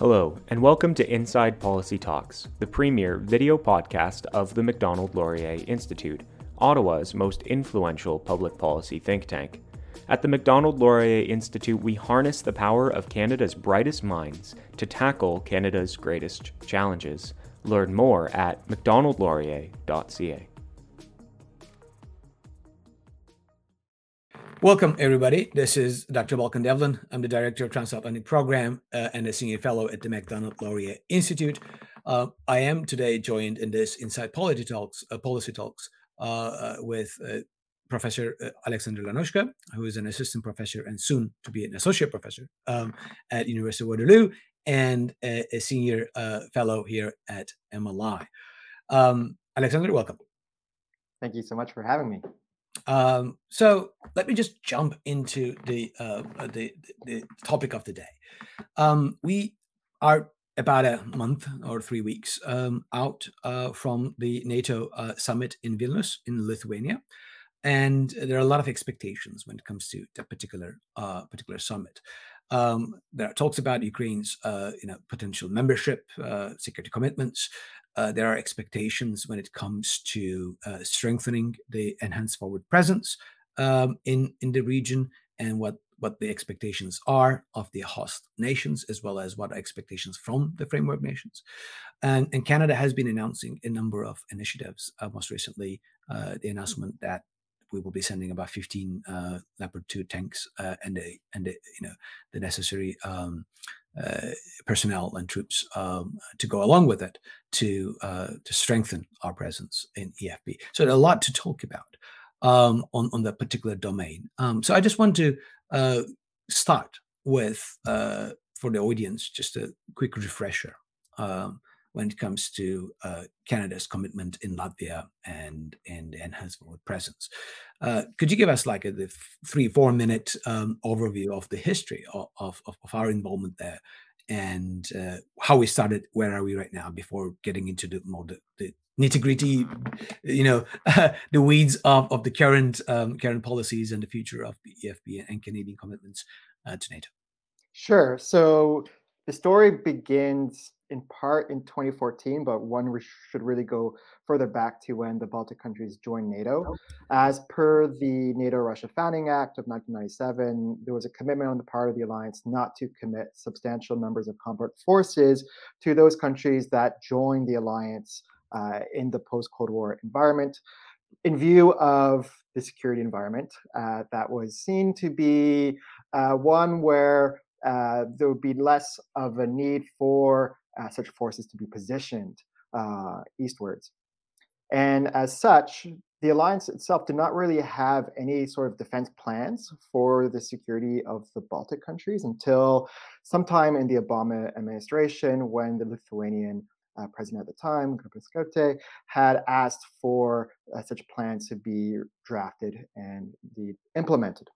Hello, and welcome to Inside Policy Talks, the premier video podcast of the Macdonald Laurier Institute, Ottawa's most influential public policy think tank. At the Macdonald Laurier Institute, we harness the power of Canada's brightest minds to tackle Canada's greatest challenges. Learn more at macdonaldlaurier.ca. Welcome, everybody. This is Dr. Balkan Devlen. I'm the Director of Transatlantic Program uh, and a Senior Fellow at the Macdonald Laurier Institute. Uh, I am today joined in this Inside Policy Talks, uh, policy talks uh, uh, with uh, Professor Alexander Lanoszka, who is an assistant professor and soon to be an associate professor um, at University of Waterloo, and a, a senior fellow here at MLI. Um, Alexander, welcome. Thank you so much for having me. Um, so let me just jump into the uh, the, the topic of the day. Um, we are about a month or three weeks um, out uh, from the NATO uh, summit in Vilnius in Lithuania, and there are a lot of expectations when it comes to that particular uh, particular summit. Um, there are talks about Ukraine's uh, you know potential membership, uh, security commitments. Uh, there are expectations when it comes to uh, strengthening the enhanced forward presence um, in in the region and what what the expectations are of the host nations as well as what expectations from the framework nations. And, and canada has been announcing a number of initiatives uh, most recently uh, the announcement that we will be sending about 15 uh, Leopard 2 tanks uh, and the, and the, you know the necessary um, uh, personnel and troops um, to go along with it to uh, to strengthen our presence in EFP. So a lot to talk about um, on on that particular domain. Um, so I just want to uh, start with uh, for the audience just a quick refresher. Um, when it comes to uh, Canada's commitment in Latvia and and enhanced forward presence. Uh, could you give us like a the three four minute um, overview of the history of, of, of our involvement there and uh, how we started? Where are we right now? Before getting into the more the, the nitty gritty, you know, the weeds of, of the current um, current policies and the future of the EFP and Canadian commitments uh, to NATO. Sure. So the story begins in part in 2014, but one we should really go further back to when the Baltic countries joined NATO. As per the NATO Russia Founding Act of 1997, there was a commitment on the part of the alliance not to commit substantial numbers of combat forces to those countries that joined the alliance uh, in the post Cold War environment. In view of the security environment uh, that was seen to be uh, one where uh, there would be less of a need for uh, such forces to be positioned uh, eastwards. And as such, the alliance itself did not really have any sort of defense plans for the security of the Baltic countries until sometime in the Obama administration when the Lithuanian uh, president at the time, Grybauskaitė, had asked for uh, such plans to be drafted and implemented.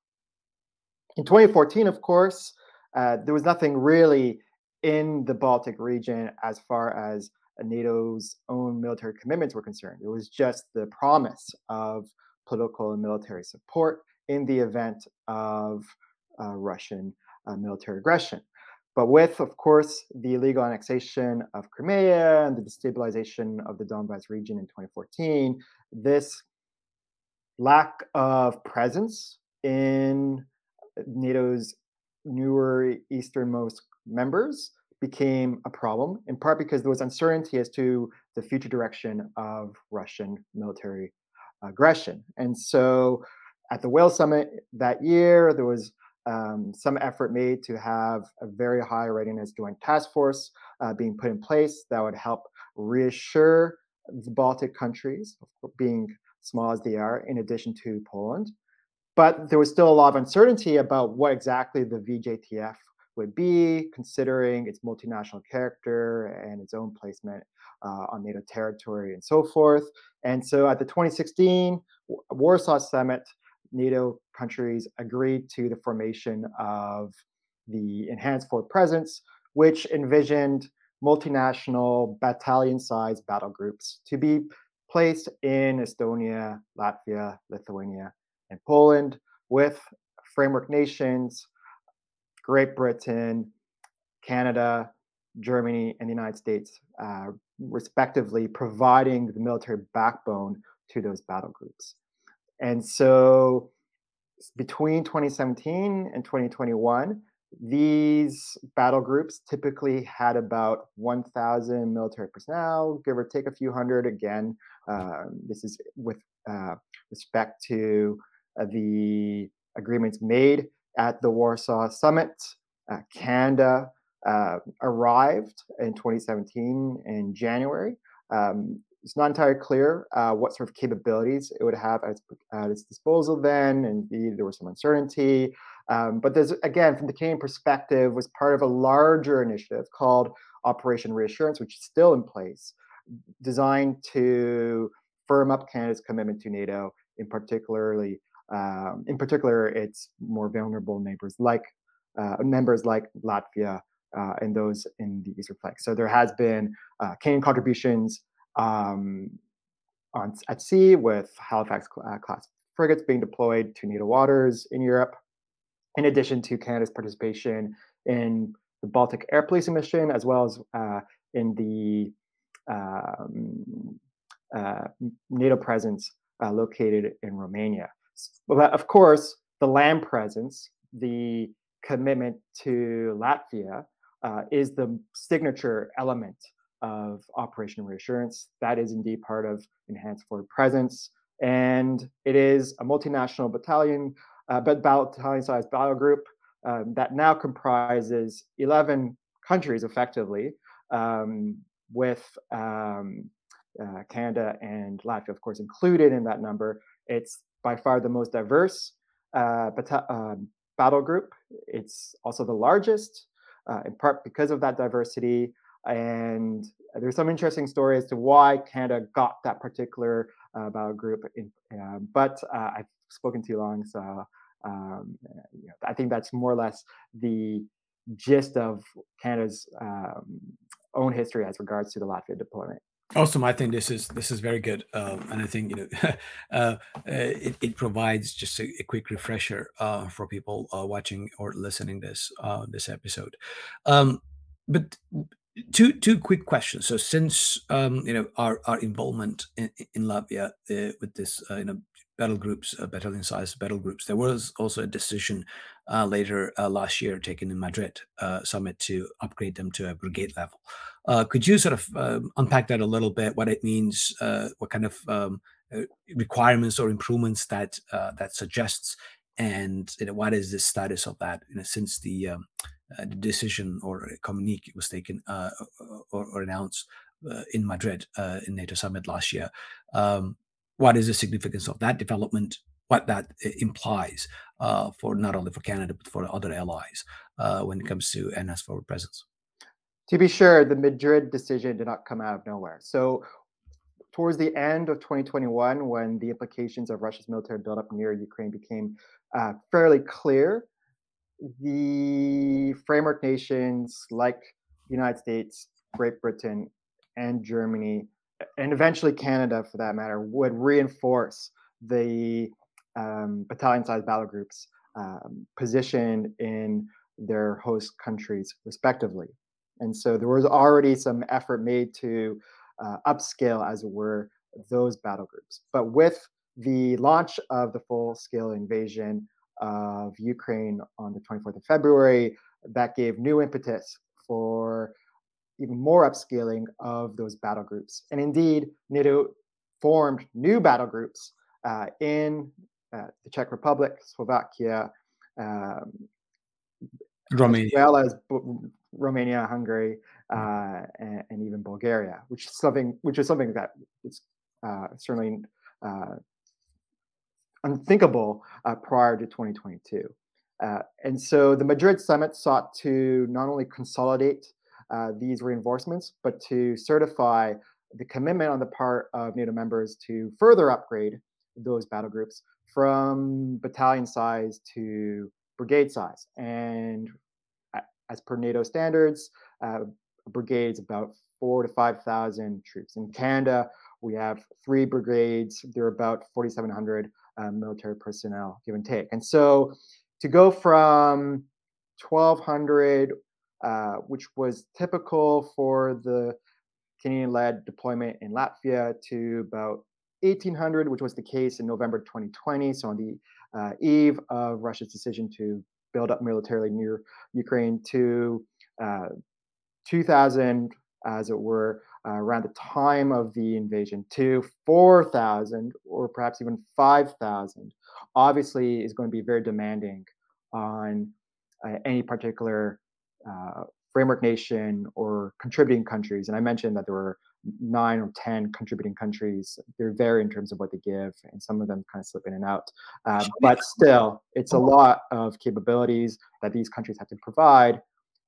In 2014, of course, uh, there was nothing really in the Baltic region as far as NATO's own military commitments were concerned. It was just the promise of political and military support in the event of uh, Russian uh, military aggression. But with, of course, the illegal annexation of Crimea and the destabilization of the Donbass region in 2014, this lack of presence in NATO's newer easternmost members became a problem, in part because there was uncertainty as to the future direction of Russian military aggression. And so at the Wales Summit that year, there was um, some effort made to have a very high readiness joint task force uh, being put in place that would help reassure the Baltic countries, being small as they are, in addition to Poland. But there was still a lot of uncertainty about what exactly the VJTF would be, considering its multinational character and its own placement uh, on NATO territory and so forth. And so at the 2016 Warsaw Summit, NATO countries agreed to the formation of the Enhanced Forward Presence, which envisioned multinational battalion sized battle groups to be placed in Estonia, Latvia, Lithuania, and Poland with framework nations Great Britain, Canada, Germany, and the United States, uh, respectively, providing the military backbone to those battle groups. And so between 2017 and 2021, these battle groups typically had about 1,000 military personnel, give or take a few hundred. Again, uh, this is with uh, respect to the agreements made at the Warsaw Summit. Uh, Canada uh, arrived in 2017 in January. Um, it's not entirely clear uh, what sort of capabilities it would have at its, at its disposal then. Indeed, there was some uncertainty. Um, but there's, again, from the Canadian perspective, was part of a larger initiative called Operation Reassurance, which is still in place, designed to firm up Canada's commitment to NATO, in particularly, um, in particular, its more vulnerable neighbors like uh, members like Latvia uh, and those in the Eastern flank. So there has been uh, Canadian contributions um, on, at sea with Halifax uh, class frigates being deployed to NATO waters in Europe, in addition to Canada's participation in the Baltic Air Policing Mission, as well as uh, in the um, uh, NATO presence located in Romania. But of course, the land presence, the commitment to Latvia, uh, is the signature element of Operation Reassurance. That is indeed part of Enhanced Forward Presence. And it is a multinational battalion, uh, battalion sized battle group um, that now comprises 11 countries effectively, um, with um, uh, Canada and Latvia, of course, included in that number. It's by far the most diverse uh, um, battle group. It's also the largest, uh, in part because of that diversity. And there's some interesting story as to why Canada got that particular uh, battle group. In, uh, but uh, I've spoken too long, so um, you know, I think that's more or less the gist of Canada's um, own history as regards to the Latvia deployment. Awesome. I think this is this is very good, um, and I think you know uh, uh, it, it provides just a, a quick refresher uh, for people uh, watching or listening this uh, this episode. Um, but two two quick questions. So since um, you know our our involvement in, in Latvia uh, with this uh, you know battle groups, uh, battalion size battle groups, there was also a decision uh, later uh, last year taken in Madrid uh, summit to upgrade them to a brigade level. Uh, could you sort of um, unpack that a little bit? What it means, uh, what kind of um, requirements or improvements that that suggests, and you know, what is the status of that? You know, since the um, uh, the decision or communique was taken uh, or, or, announced uh, in Madrid in NATO summit last year. Um, what is the significance of that development? What that implies for not only for Canada but for other allies when it comes to enhanced forward presence. To be sure, the Madrid decision did not come out of nowhere. So towards the end of 2021, when the implications of Russia's military buildup near Ukraine became uh, fairly clear, the framework nations like the United States, Great Britain, and Germany, and eventually Canada for that matter, would reinforce the um, battalion sized battle groups um, positioned in their host countries respectively. And so there was already some effort made to uh, upscale, as it were, those battle groups. But with the launch of the full scale invasion of Ukraine on the 24th of February. That gave new impetus for even more upscaling of those battle groups. And indeed, NATO formed new battle groups uh, in uh, the Czech Republic, Slovakia, um, Romania, as well as Romania, Hungary, uh, and, and, even Bulgaria, which is something which is something that is uh, certainly uh, unthinkable uh, prior to 2022. Uh, and so the Madrid summit sought to not only consolidate uh, these reinforcements, but to certify the commitment on the part of NATO members to further upgrade those battle groups from battalion size to brigade size. And as per NATO standards, uh, brigades about four to 5,000 troops. In Canada, we have three brigades. There are about 4,700 um, military personnel, give and take. And so to go from 1,200 uh, which was typical for the Canadian-led deployment in Latvia to about 1800, which was the case in November 2020. So on the uh, eve of Russia's decision to build up militarily near Ukraine to uh, 2000, as it were, uh, around the time of the invasion, to 4,000 or perhaps even 5,000, obviously is going to be very demanding on uh, any particular framework nation or contributing countries. And I mentioned that there were nine or 10 contributing countries. They vary in terms of what they give, and some of them kind of slip in and out. Uh, but still, it's a lot of capabilities that these countries have to provide.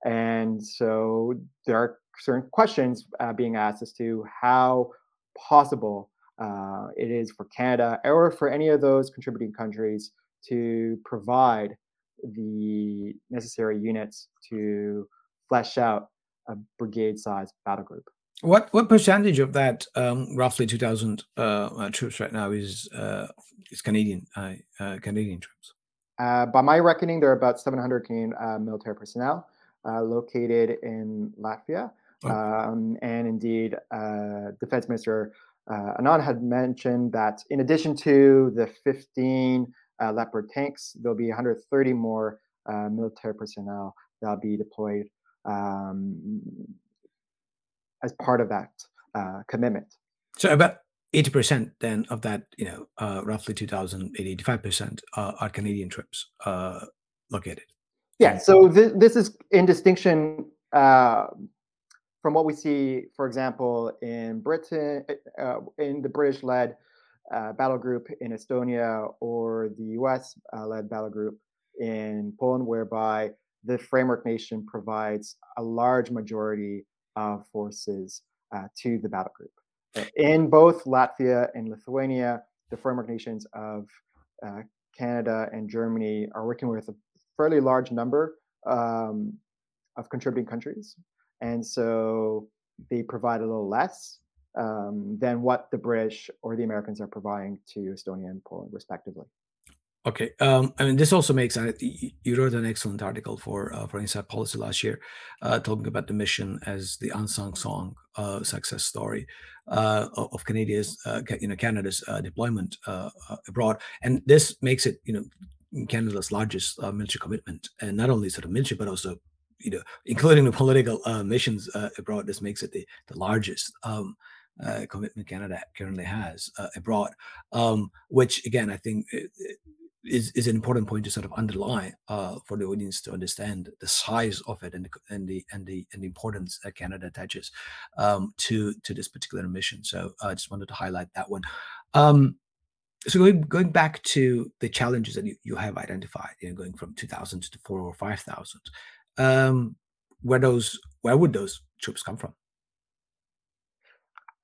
And so there are certain questions uh, being asked as to how possible uh, it is for Canada or for any of those contributing countries to provide the necessary units to flesh out a brigade-sized battle group. What what percentage of that um, roughly two thousand uh, uh, troops right now is uh, is Canadian uh, uh, Canadian troops? Uh, by my reckoning, there are about seven hundred Canadian military personnel located in Latvia, oh. um, and indeed, Defense Minister Anand had mentioned that in addition to the fifteen Leopard tanks, there'll be one hundred thirty more military personnel that'll be deployed um, as part of that uh, commitment. So about 80% then of that, you know, uh, roughly 2,000, 85% uh, are Canadian trips uh, located. Yeah, so th- this is in distinction uh, from what we see, for example, in Britain, uh, in the British-led uh, battle group in Estonia or the US-led battle group in Poland, whereby the framework nation provides a large majority forces uh, to the battle group. Uh, in both Latvia and Lithuania, the framework nations of uh, Canada and Germany are working with a fairly large number um, of contributing countries. And so they provide a little less um, than what the British or the Americans are providing to Estonia and Poland, respectively. Okay. Um, I mean, this also makes uh, you wrote an excellent article for uh, for Inside Policy last year, uh, talking about the mission as the unsung song uh, success story uh, of Canada's, uh, you know, Canada's deployment abroad, and this makes it, you know, Canada's largest military commitment, and not only sort of military, but also, you know, including the political missions abroad. This makes it the the largest. Um, commitment Canada currently has abroad, um, which again I think it, is, is an important point to sort of underline uh, for the audience to understand the size of it and the and the and the, and the importance that Canada attaches um, to to this particular mission. So I just wanted to highlight that one. Um, so going, going back to the challenges that you, you have identified, you know, going from 2,000 to four or 5,000, um, where those where would those troops come from?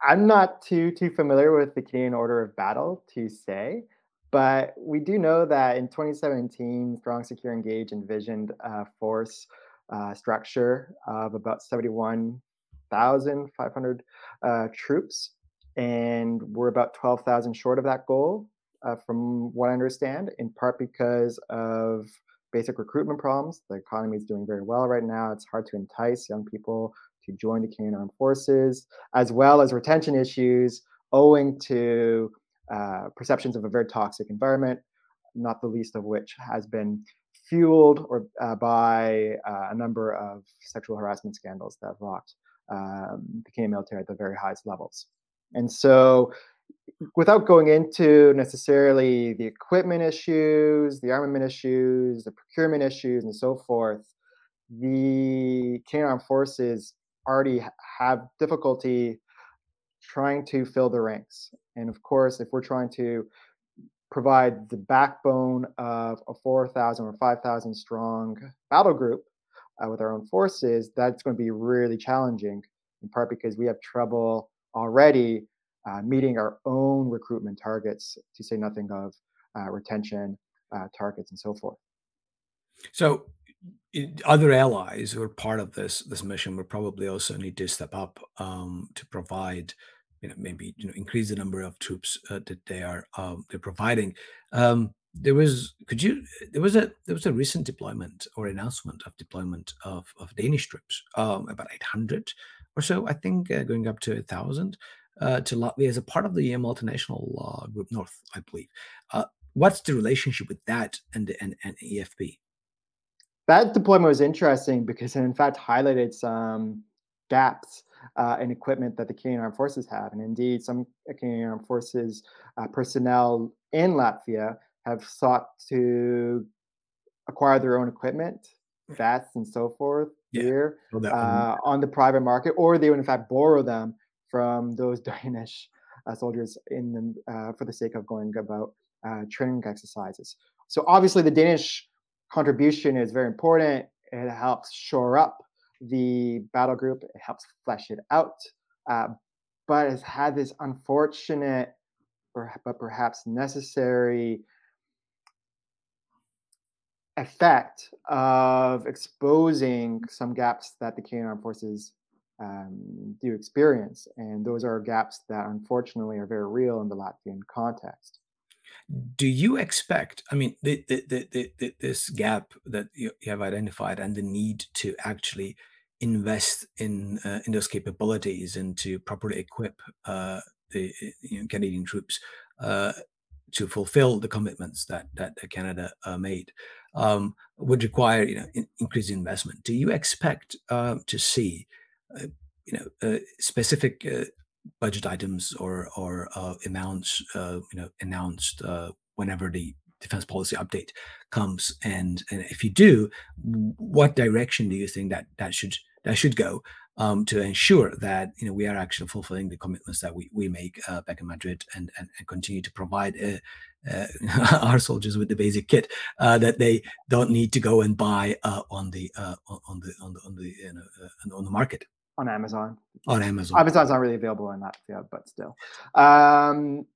I'm not too too familiar with the Canadian Order of Battle to say. But we do know that in 2017, Strong, Secure, Engage envisioned a force uh, structure of about 71,500 uh, troops. And we're about 12,000 short of that goal, uh, from what I understand, in part because of basic recruitment problems. The economy is doing very well right now. It's hard to entice young people to join the Canadian Armed Forces, as well as retention issues owing to uh, perceptions of a very toxic environment, not the least of which has been fueled or uh, by uh, a number of sexual harassment scandals that rocked um, the Canadian military at the very highest levels. And so, without going into necessarily the equipment issues, the armament issues, the procurement issues, and so forth, the Canadian Armed Forces already have difficulty trying to fill the ranks. And of course, if we're trying to provide the backbone of a 4,000 or 5,000 strong battle group uh, with our own forces, that's going to be really challenging, in part because we have trouble already uh, meeting our own recruitment targets, to say nothing of uh, retention uh, targets and so forth. So, other allies who are part of this this mission will probably also need to step up um, to provide you know maybe you know increase the number of troops uh, that they are um, they're providing um, there was could you there was a there was a recent deployment or announcement of deployment of, of Danish troops, um, about 800 or so, I think, uh, going up to a thousand uh, to Latvia as a part of the multinational uh, group North, I believe. Uh, what's the relationship with that and and, and EFP? That deployment was interesting because it in fact highlighted some gaps uh, in equipment that the Canadian Armed Forces have. And indeed, some Canadian Armed Forces uh, personnel in Latvia have sought to acquire their own equipment, vests and so forth yeah. here uh, on the private market, or they would in fact borrow them from those Danish uh, soldiers in the, uh, for the sake of going about uh, training exercises. So obviously, the Danish contribution is very important. It helps shore up the battle group. It helps flesh it out, uh, but it's had this unfortunate, or, but perhaps necessary effect of exposing some gaps that the Canadian Armed Forces um, do experience. And those are gaps that unfortunately are very real in the Latvian context. Do you expect, I mean, the, the, the, this gap that you, you have identified and the need to actually invest in uh, in those capabilities and to properly equip uh, the you know, Canadian troops uh, to fulfill the commitments that that Canada uh, made um, would require you know in, increased investment. Do you expect uh, to see uh, you know specific budget items or or amounts you know announced whenever the defense policy update comes. And, and if you do what direction do you think that that should that should go um, to ensure that you know we are actually fulfilling the commitments that we we make uh, back in Madrid and, and, and continue to provide uh, uh, our soldiers with the basic kit uh, that they don't need to go and buy uh, on the uh, on the on the on the you know, on the market on Amazon. On Amazon, Amazon's not really available in Latvia, but still, um,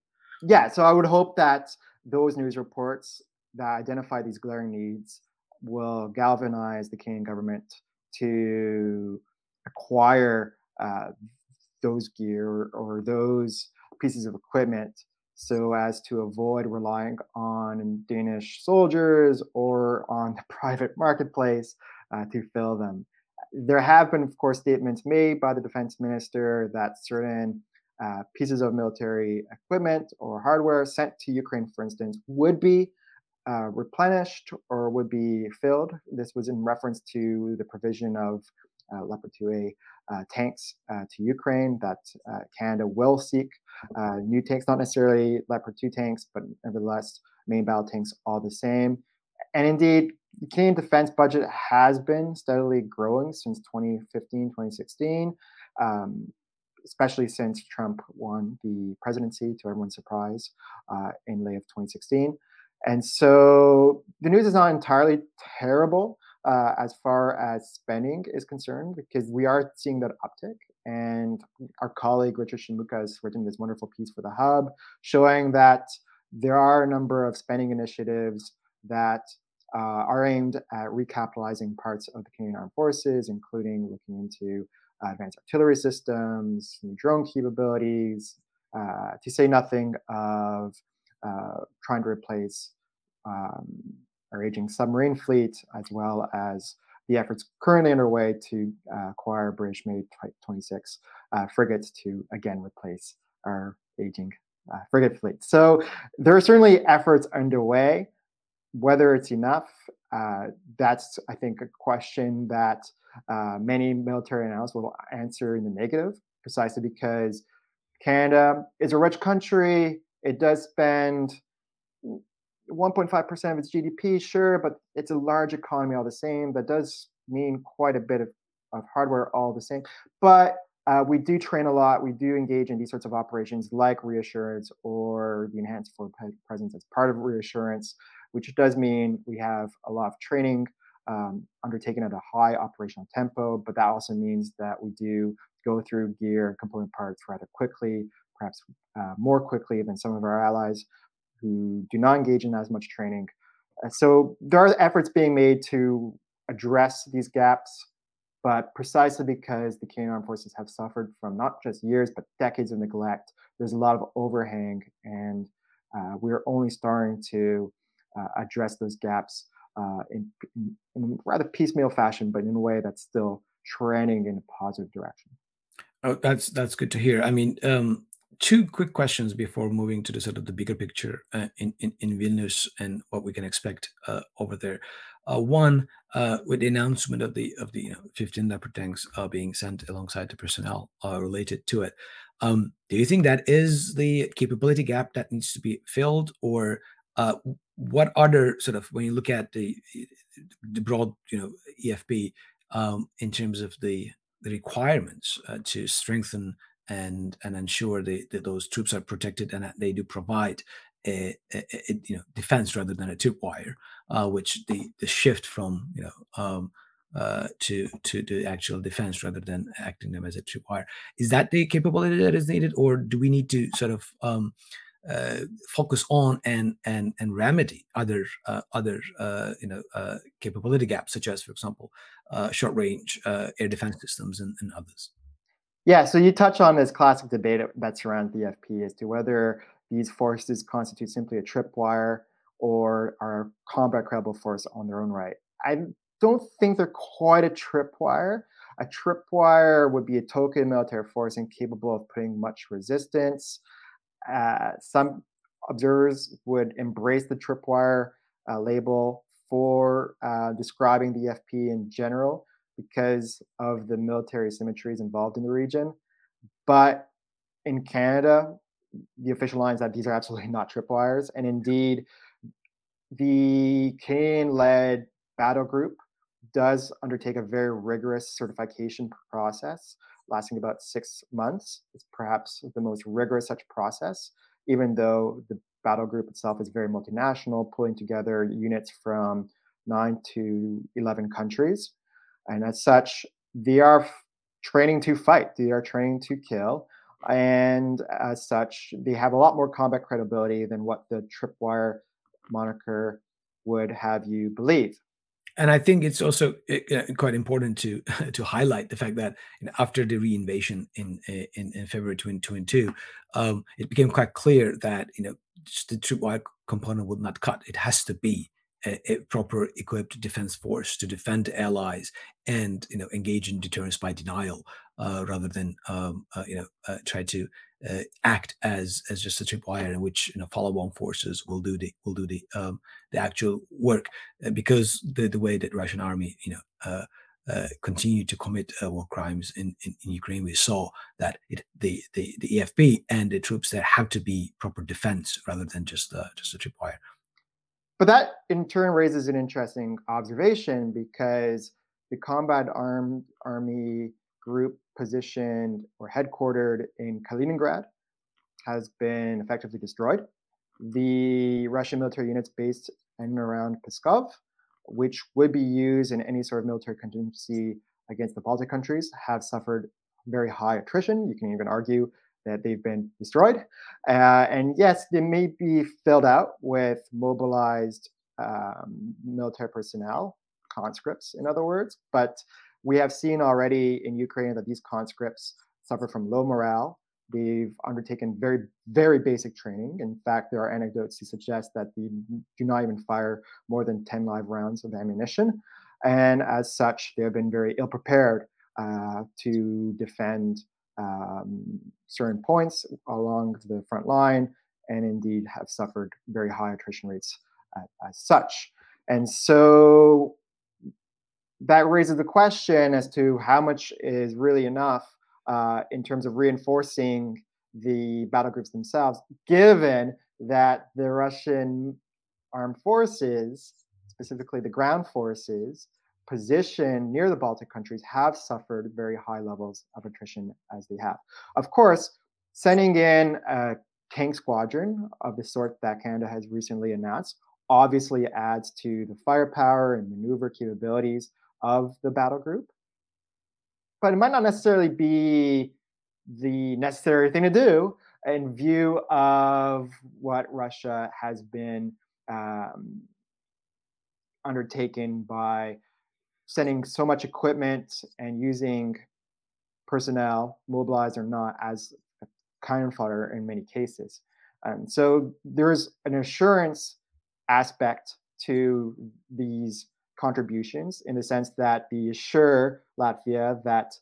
yeah. So I would hope that those news reports that identify these glaring needs will galvanize the Canadian government to acquire uh, those gear or those pieces of equipment so as to avoid relying on Danish soldiers or on the private marketplace uh, to fill them. There have been, of course, statements made by the defense minister that certain uh, pieces of military equipment or hardware sent to Ukraine, for instance, would be uh, replenished or would be filled. This was in reference to the provision of uh, Leopard 2A uh, tanks uh, to Ukraine that uh, Canada will seek uh, new tanks, not necessarily Leopard 2 tanks, but nevertheless main battle tanks all the same. And indeed, the Canadian defense budget has been steadily growing since 2015, 2016. Um, especially since Trump won the presidency to everyone's surprise uh, in May of 2016. And so the news is not entirely terrible uh, as far as spending is concerned, because we are seeing that uptick. And our colleague Richard Shimooka has written this wonderful piece for the Hub showing that there are a number of spending initiatives that uh, are aimed at recapitalizing parts of the Canadian Armed Forces, including looking into uh, advanced artillery systems, new drone capabilities, uh, to say nothing of uh, trying to replace um, our aging submarine fleet, as well as the efforts currently underway to uh, acquire British made Type 26 uh, frigates to again replace our aging frigate fleet. So there are certainly efforts underway. Whether it's enough, uh, that's, I think, a question that uh, many military analysts will answer in the negative, precisely because Canada is a rich country. It does spend 1.5% of its GDP, sure, but it's a large economy all the same. That does mean quite a bit of, of hardware all the same. But uh, we do train a lot. We do engage in these sorts of operations like reassurance or the enhanced forward presence as part of reassurance, which does mean we have a lot of training um, undertaken at a high operational tempo. But that also means that we do go through gear and component parts rather quickly, perhaps uh, more quickly than some of our allies who do not engage in as much training. Uh, so there are efforts being made to address these gaps, but precisely because the Canadian Armed Forces have suffered from not just years, but decades of neglect, there's a lot of overhang, and uh, we're only starting to address those gaps uh, in, in, in rather piecemeal fashion, but in a way that's still trending in a positive direction. Oh, that's that's good to hear. I mean, um, two quick questions before moving to the sort of the bigger picture uh, in, in, in Vilnius and what we can expect uh, over there. Uh, one, uh, with the announcement of the of the you know, 15 leopard tanks uh, being sent alongside the personnel uh, related to it, um, do you think that is the capability gap that needs to be filled, or what other sort of when you look at the the broad you know EFP um, in terms of the the requirements to strengthen and and ensure that those troops are protected and that they do provide a, a, a you know defense rather than a tripwire, uh, which the the shift from you know um, uh, to to the actual defense rather than acting them as a tripwire is that the capability that is needed, or do we need to sort of um, uh, focus on and and and remedy other uh, other uh, you know uh, capability gaps, such as, for example, uh, short range uh, air defense systems and, and others. Yeah, so you touch on this classic debate that surrounds the FP as to whether these forces constitute simply a tripwire or are combat credible force on their own right. I don't think they're quite a tripwire. A tripwire would be a token military force incapable of putting much resistance. Uh, some observers would embrace the tripwire uh, label for uh, describing the FP in general because of the military symmetries involved in the region. But in Canada, the official line is that these are absolutely not tripwires. And indeed, the Canadian led battle group does undertake a very rigorous certification process lasting about six months. It's perhaps the most rigorous such process, even though the battle group itself is very multinational, pulling together units from nine to 11 countries. And as such, they are training to fight, they are training to kill. And as such, they have a lot more combat credibility than what the tripwire moniker would have you believe. And I think it's also uh, quite important to to highlight the fact that after the reinvasion in, in in February 2022, um, it became quite clear that you know the tripwire component would not cut. It has to be a, a, proper equipped defense force to defend allies and you know engage in deterrence by denial rather than um, uh, you know uh, try to uh, act as as just a tripwire in which you know follow-on forces will do the will do the um, the actual work uh, because the the way that Russian army you know uh, uh, continue to commit uh, war crimes in, in, in, Ukraine, we saw that it, the, the the EFP and the troops there have to be proper defense rather than just uh, just a tripwire. But that in turn raises an interesting observation because the combat armed army group positioned or headquartered in Kaliningrad has been effectively destroyed. The Russian military units based in and around Pskov, which would be used in any sort of military contingency against the Baltic countries, have suffered very high attrition. You can even argue that they've been destroyed. Uh, and yes, they may be filled out with mobilized um, military personnel, conscripts, in other words. But we have seen already in Ukraine that these conscripts suffer from low morale. They've undertaken very, very basic training. In fact, there are anecdotes to suggest that they do not even fire more than 10 live rounds of ammunition. And as such, they have been very ill prepared uh, to defend um, certain points along the front line and indeed have suffered very high attrition rates as such. And so that raises the question as to how much is really enough uh, in terms of reinforcing the battle groups themselves, given that the Russian armed forces, specifically the ground forces, positioned near the Baltic countries have suffered very high levels of attrition as they have. Of course, sending in a tank squadron of the sort that Canada has recently announced obviously adds to the firepower and maneuver capabilities of the battle group. But it might not necessarily be the necessary thing to do in view of what Russia has been um, undertaken by sending so much equipment and using personnel, mobilized or not, as cannon fodder in many cases. And so there's an assurance aspect to these contributions in the sense that they assure Latvia that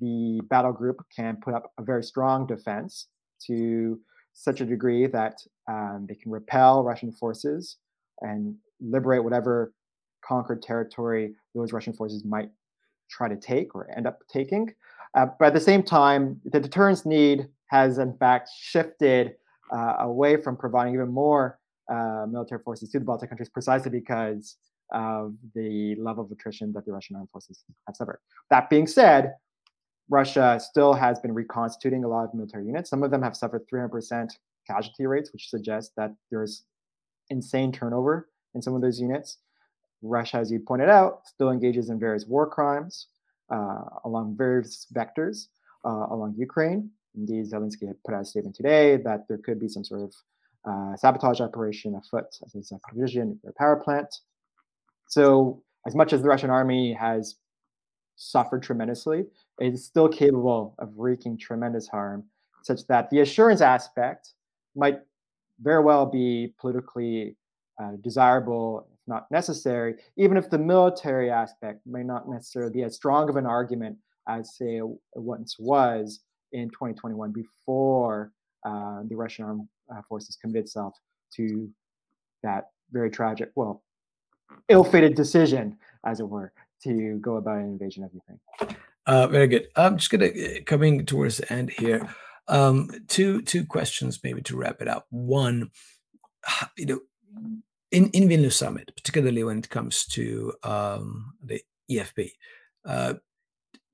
the battle group can put up a very strong defense to such a degree that um, they can repel Russian forces and liberate whatever conquered territory those Russian forces might try to take or end up taking. Uh, but at the same time, the deterrence need has in fact shifted uh, away from providing even more uh, military forces to the Baltic countries precisely because of the level of attrition that the Russian armed forces have suffered. That being said, Russia still has been reconstituting a lot of military units. Some of them have suffered 300% casualty rates, which suggests that there's insane turnover in some of those units. Russia, as you pointed out, still engages in various war crimes uh, along various vectors uh, along Ukraine. Indeed, Zelensky had put out a statement today that there could be some sort of uh, sabotage operation afoot at his Zaporizhzhia nuclear power plant. So, as much as the Russian army has suffered tremendously, it is still capable of wreaking tremendous harm, such that the assurance aspect might very well be politically uh, desirable, if not necessary, even if the military aspect may not necessarily be as strong of an argument as, say, it once was in 2021 before uh, the Russian armed uh, forces committed itself to that very tragic, well, ill-fated decision, as it were, to go about an invasion of Ukraine. Uh, very good. I'm just gonna uh, coming towards the end here. Um, two two questions maybe to wrap it up. One, you know, in in Vilnius summit, particularly when it comes to um, the EFP, uh,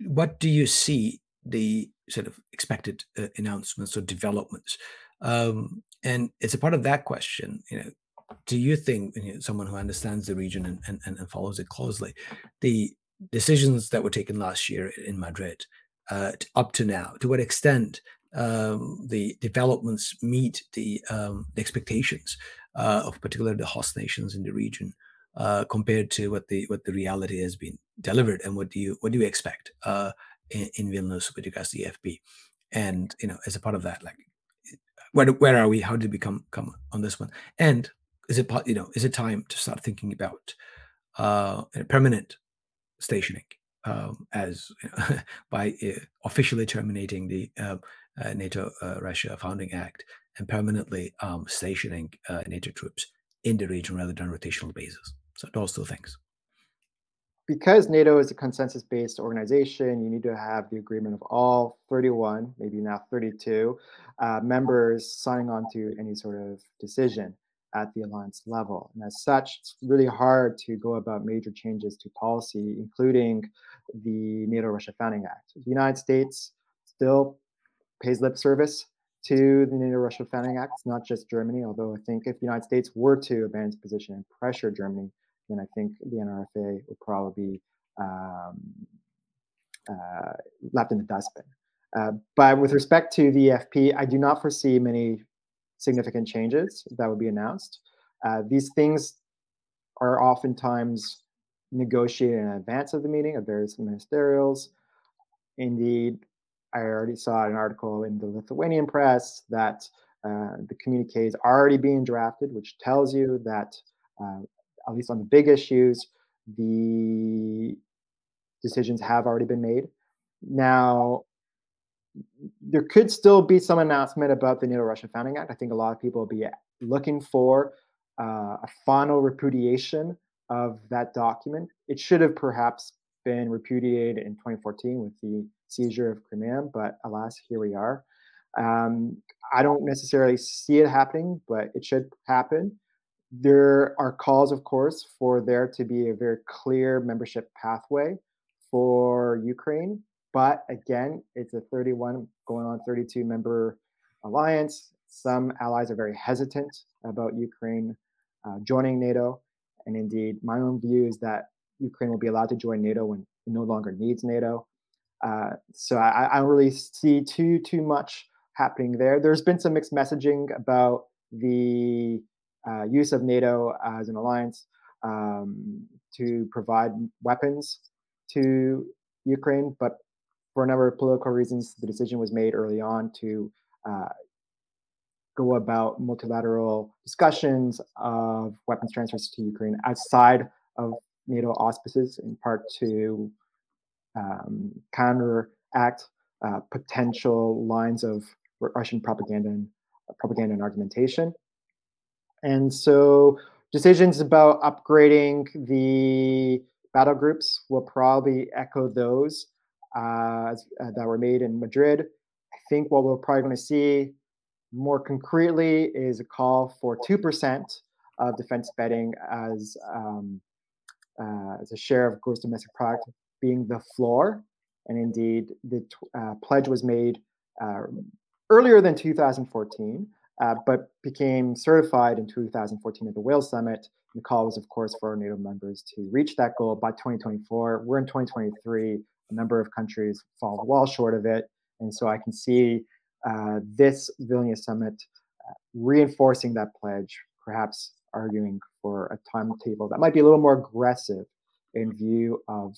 what do you see the sort of expected uh, announcements or developments? Um, and as a part of that question, you know, do you think you know, someone who understands the region and, and, and follows it closely, the decisions that were taken last year in Madrid uh, up to now, to what extent um, the developments meet the, um, the expectations uh, of particularly the host nations in the region uh, compared to what the what the reality has been delivered, and what do you what do you expect uh, in, in Vilnius with regards to the EFP? And you know, as a part of that, like where where are we? How did we come come on this one? And is it you know is it time to start thinking about uh, permanent stationing um, as you know, by uh, officially terminating the uh, uh NATO uh, Russia Founding Act and permanently um, stationing uh, NATO troops in the region rather than rotational basis. So those two things. Because NATO is a consensus-based organization, you need to have the agreement of all 31, maybe now 32 uh, members signing on to any sort of decision at the alliance level. And as such, it's really hard to go about major changes to policy, including the NATO Russia Founding Act. The United States still pays lip service to the NATO Russia Founding Act. It's not just Germany, although I think if the United States were to abandon its position and pressure Germany, then I think the NRFA would probably be um, uh, left in the dustbin. Uh, but with respect to the EFP, I do not foresee many significant changes that would be announced. Uh, these things are oftentimes negotiated in advance of the meeting of various ministerials. Indeed, I already saw an article in the Lithuanian press that uh, the communique is already being drafted, which tells you that, uh, at least on the big issues, the decisions have already been made. Now, there could still be some announcement about the NATO Russia Founding Act. I think a lot of people will be looking for uh, a final repudiation of that document. It should have perhaps been repudiated in 2014 with the seizure of Crimea, but alas, here we are. Um, I don't necessarily see it happening, but it should happen. There are calls, of course, for there to be a very clear membership pathway for Ukraine. But again, it's a 31 going on 32 member alliance. Some allies are very hesitant about Ukraine uh, joining NATO. And indeed, my own view is that Ukraine will be allowed to join NATO when it no longer needs NATO. Uh, so I, I, don't really see too too much happening there. There's been some mixed messaging about the uh, use of NATO as an alliance um, to provide weapons to Ukraine, but for a number of political reasons, the decision was made early on to uh, go about multilateral discussions of weapons transfers to Ukraine outside of NATO auspices, in part to um, counteract uh, potential lines of Russian propaganda and propaganda and argumentation. And so decisions about upgrading the battle groups will probably echo those uh, uh, that were made in Madrid. I think what we're probably going to see more concretely is a call for 2% of defense spending as, um, uh, as a share of gross domestic product being the floor. And indeed, the uh, pledge was made uh, earlier than 2014, uh, but became certified in 2014 at the Wales Summit. The call was, of course, for NATO members to reach that goal by 2024. We're in 2023. A number of countries fall well short of it. And so I can see uh, this Vilnius summit uh, reinforcing that pledge, perhaps arguing for a timetable that might be a little more aggressive in view of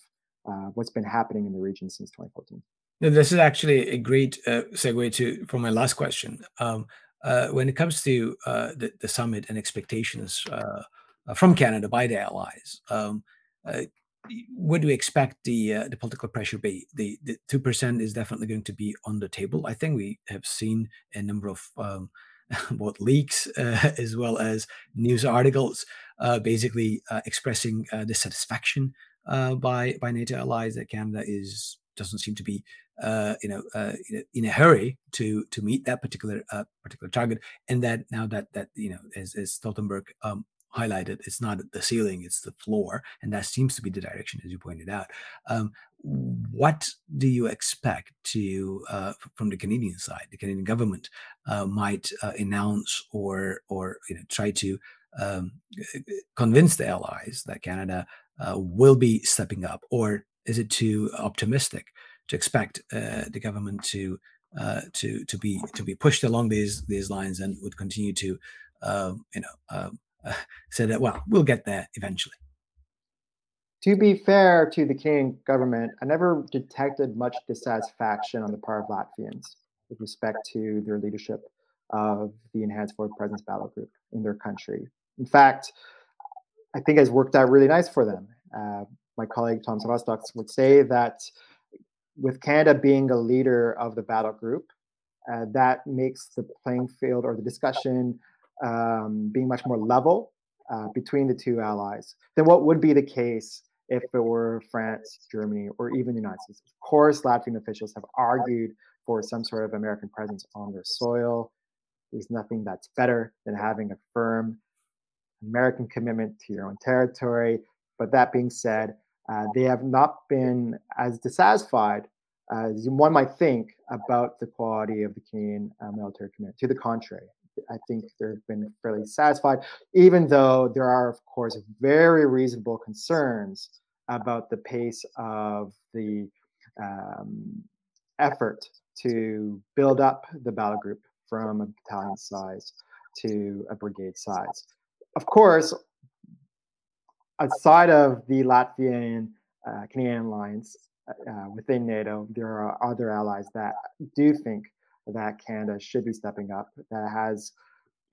uh, what's been happening in the region since 2014. Now, this is actually a great uh, segue to for my last question. Um, uh, when it comes to the, the, summit and expectations from Canada by the allies, um, what do we expect the uh, the political pressure be? The the two percent is definitely going to be on the table. I think we have seen a number of um, both leaks uh, as well as news articles, uh, basically uh, expressing uh, dissatisfaction uh, by by NATO allies that Canada is doesn't seem to be you know in a hurry to to meet that particular particular target, and that now that that you know as as Stoltenberg um, highlighted it's not the ceiling it's the floor and that seems to be the direction as you pointed out. Um, what do you expect to uh, from the canadian side? The canadian government uh, might uh, announce or or you know try to um, convince the allies that canada uh, will be stepping up? Or is it too optimistic to expect uh, the government to uh, to to be to be pushed along these these lines and would continue to um, you know um, uh, said that, well, we'll get there eventually. To be fair to the Canadian government, I never detected much dissatisfaction on the part of Latvians with respect to their leadership of the Enhanced Forward Presence Battle Group in their country. In fact, I think it's worked out really nice for them. Uh, my colleague Tom Rostock would say that with Canada being a leader of the battle group, uh, that makes the playing field or the discussion um, being much more level uh, between the two allies than what would be the case if it were France, Germany, or even the United States. Of course, Latvian officials have argued for some sort of American presence on their soil. There's nothing that's better than having a firm American commitment to your own territory. But that being said, uh, they have not been as dissatisfied as one might think about the quality of the Canadian uh, military commitment. To the contrary, I think they've been fairly satisfied, even though there are, of course, very reasonable concerns about the pace of the um, effort to build up the battle group from a battalion size to a brigade size. Of course, outside of the Latvian uh, Canadian alliance uh, within NATO, there are other allies that do think that Canada should be stepping up, that has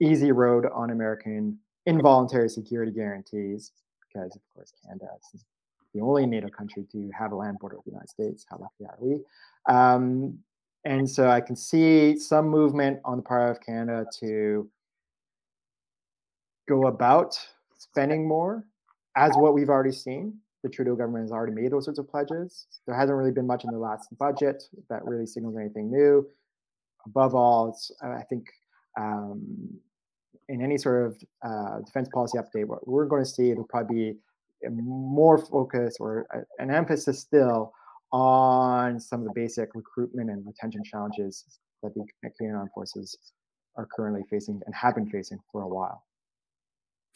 easy road on American involuntary security guarantees, because of course Canada is the only NATO country to have a land border with the United States. How lucky are we? Um, and so I can see some movement on the part of Canada to go about spending more, as what we've already seen. The Trudeau government has already made those sorts of pledges. There hasn't really been much in the last budget that really signals anything new above all, it's, I think um, in any sort of uh, defense policy update, what we're going to see it'll probably be more focus or an emphasis still on some of the basic recruitment and retention challenges that the Canadian Armed Forces are currently facing and have been facing for a while.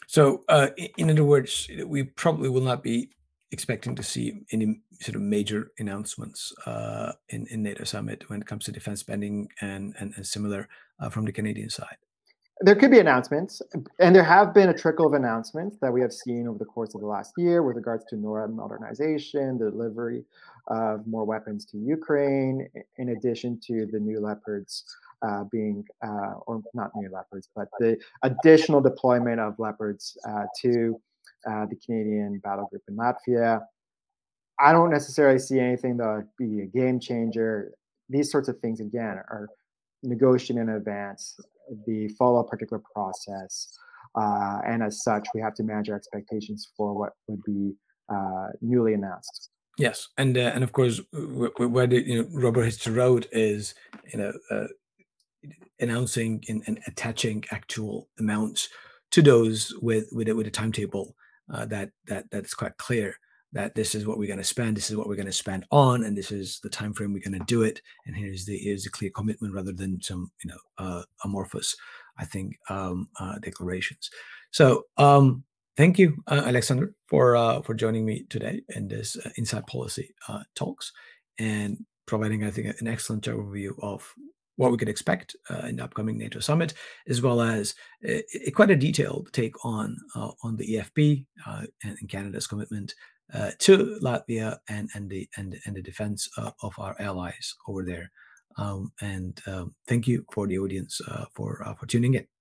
So, uh, in other words, we probably will not be expecting to see any sort of major announcements uh, in in NATO summit when it comes to defense spending and and, and similar uh, from the Canadian side. there could be announcements, and there have been a trickle of announcements that we have seen over the course of the last year with regards to NORAD modernization, the delivery of more weapons to Ukraine, in addition to the new Leopards uh, being, uh, or not new Leopards, but the additional deployment of Leopards uh, to uh, the Canadian battle group in Latvia. I don't necessarily see anything that would be a game changer. These sorts of things, again, are negotiated in advance the follow a particular process. Uh, and as such, we have to manage our expectations for what would be uh, newly announced. Yes, and uh, and of course, where the you know the road is you know uh, announcing and, and, attaching actual amounts to those with with with a timetable uh, that that that's quite clear that this is what we're going to spend, this is what we're going to spend on, and this is the time frame we're going to do it. And here's the here's a clear commitment rather than some you know uh, amorphous, I think, um, uh, declarations. So um, thank you, uh, Alexander, for uh, for joining me today in this uh, Inside Policy uh, talks and providing, I think, an excellent overview of what we could expect uh, in the upcoming NATO summit, as well as quite a detailed take on uh, on the EFP uh, and, and, Canada's commitment uh, to Latvia and and the and, and the defense uh, of our allies over there. Um, and um, thank you for the audience for for tuning in.